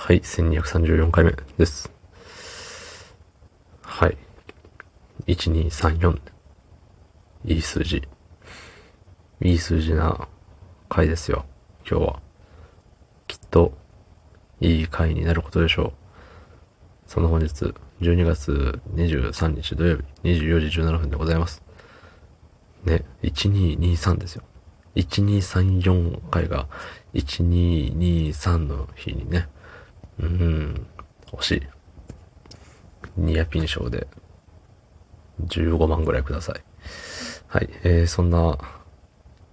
はい、1234回目です。はい。1234。いい数字。いい数字な回ですよ。今日は。きっと、いい回になることでしょう。その本日、12月23日土曜日、24時17分でございます。ね、1223ですよ。1234回が1223の日にね、うん、惜しい。ニアピン賞で15万ぐらいください。はい、えー、そんな、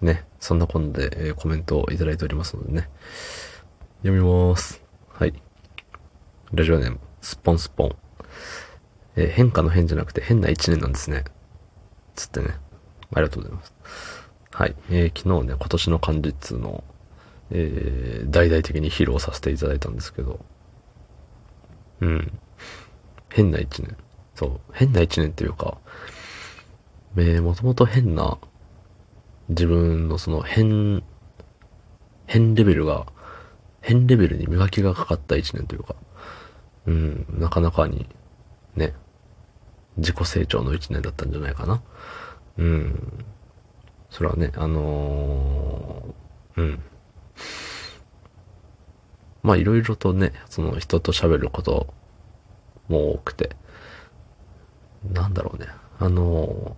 ね、そんな今度で、えー、コメントをいただいておりますのでね。読みます。はい。ラジオネーム、スポンスポン。えー、変化の変じゃなくて変な一年なんですね。つってね。ありがとうございます。はい。えー、昨日ね、今年の漢字っつうのを、えー、大々的に披露させていただいたんですけど、うん。変な一年。そう。変な一年っていうか、えー、もともと変な、自分のその変、変レベルが、変レベルに磨きがかかった一年というか、うん、なかなかに、ね、自己成長の一年だったんじゃないかな。うん。それはね、あのー、うん。まあいろいろとね、その人と喋ることも多くて、なんだろうね。あの、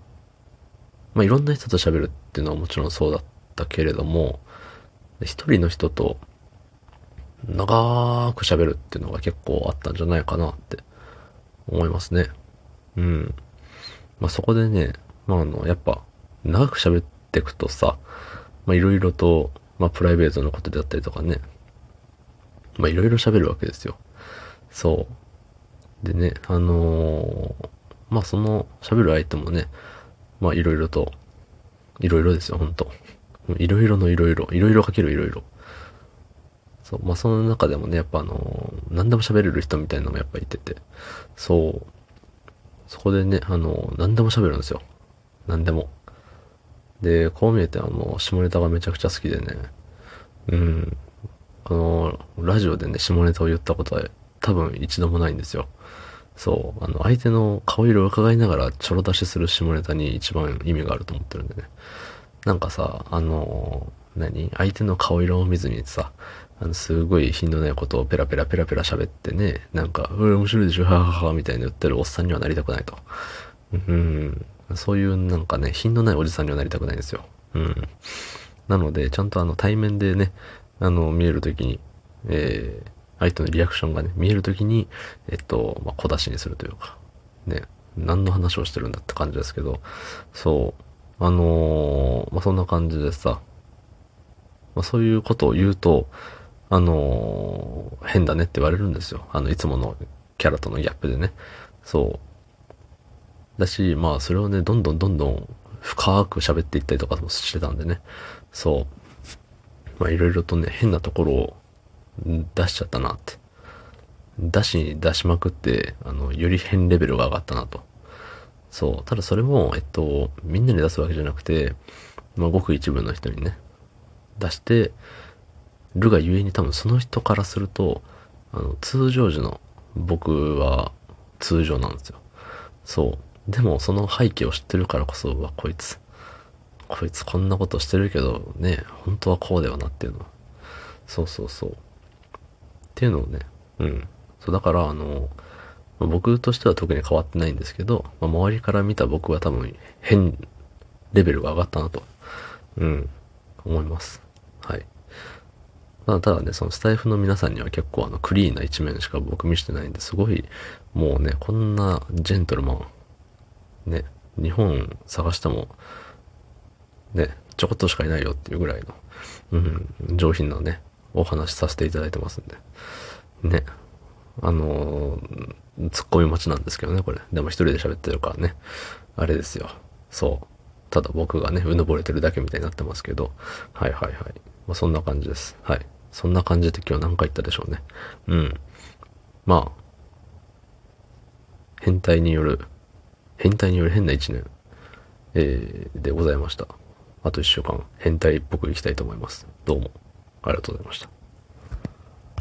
まあいろんな人と喋るっていうのはもちろんそうだったけれども、一人の人と長く喋るっていうのが結構あったんじゃないかなって思いますね。うん。まあそこでね、まああの、やっぱ長く喋っていくとさ、まあいろいろと、まあプライベートのことであったりとかね、まあいろいろ喋るわけですよ。そう。でね、あのー、まあその喋る相手もね、まあいろいろと、いろいろですよ、ほんと。いろいろのいろいろ、いろいろかけるいろいろ。そう、まあその中でもね、やっぱあのー、何でも喋れる人みたいなのもやっぱいてて、そう。そこでね、あのー、何でも喋るんですよ。何でも。で、こう見えてあの、下ネタがめちゃくちゃ好きでね、うん。あの、ラジオでね、下ネタを言ったことは多分一度もないんですよ。そう。あの、相手の顔色を伺いながらちょろ出しする下ネタに一番意味があると思ってるんでね。なんかさ、あの、何？相手の顔色を見ずにさ、あの、すごい品のないことをペラペラペラペラ喋ってね、なんか、うれ面白いでしょ、はははみたいに言ってるおっさんにはなりたくないと。うん。そういうなんかね、品のないおじさんにはなりたくないんですよ。うん。なので、ちゃんとあの、対面でね、あの、見えるときに、えー、相手のリアクションがね、見えるときに、えっと、まあ、小出しにするというか、ね、何の話をしてるんだって感じですけど、そう、あのー、まあ、そんな感じでさ、まあ、そういうことを言うと、あのー、変だねって言われるんですよ。あの、いつものキャラとのギャップでね。そう。だし、まあ、それをね、どんどんどんどん深く喋っていったりとかもしてたんでね。そう。まあいろいろとね、変なところを出しちゃったなって。出しに出しまくって、あの、より変レベルが上がったなと。そう。ただそれも、えっと、みんなに出すわけじゃなくて、まあごく一部の人にね、出してるがゆえに多分その人からすると、あの、通常時の僕は通常なんですよ。そう。でもその背景を知ってるからこそ、うわ、こいつ、こいつこんなことしてるけど、ね、本当はこうだよなっていうの。そうそうそう。っていうのをね、うん。そう、だから、あの、僕としては特に変わってないんですけど、まあ、周りから見た僕は多分変レベルが上がったなと、うん、思います。はい。ただただね、そのスタイフの皆さんには結構あのクリーンな一面しか僕見してないんで、すごい、もうね、こんなジェントルマン、ね、日本探してもね、ちょこっとしかいないよっていうぐらいの、うん、上品なね、お話しさせていただいてますんで。ね。あのー、突っ込み待ちなんですけどね、これ。でも一人で喋ってるからね。あれですよ。そう。ただ僕がね、うぬぼれてるだけみたいになってますけど。はいはいはい。まあそんな感じです。はい。そんな感じで今日何回言ったでしょうね。うん。まあ、変態による、変態による変な一年、えー、でございました。あと1週間変態っぽくいきたいと思います。どうもありがとうございました。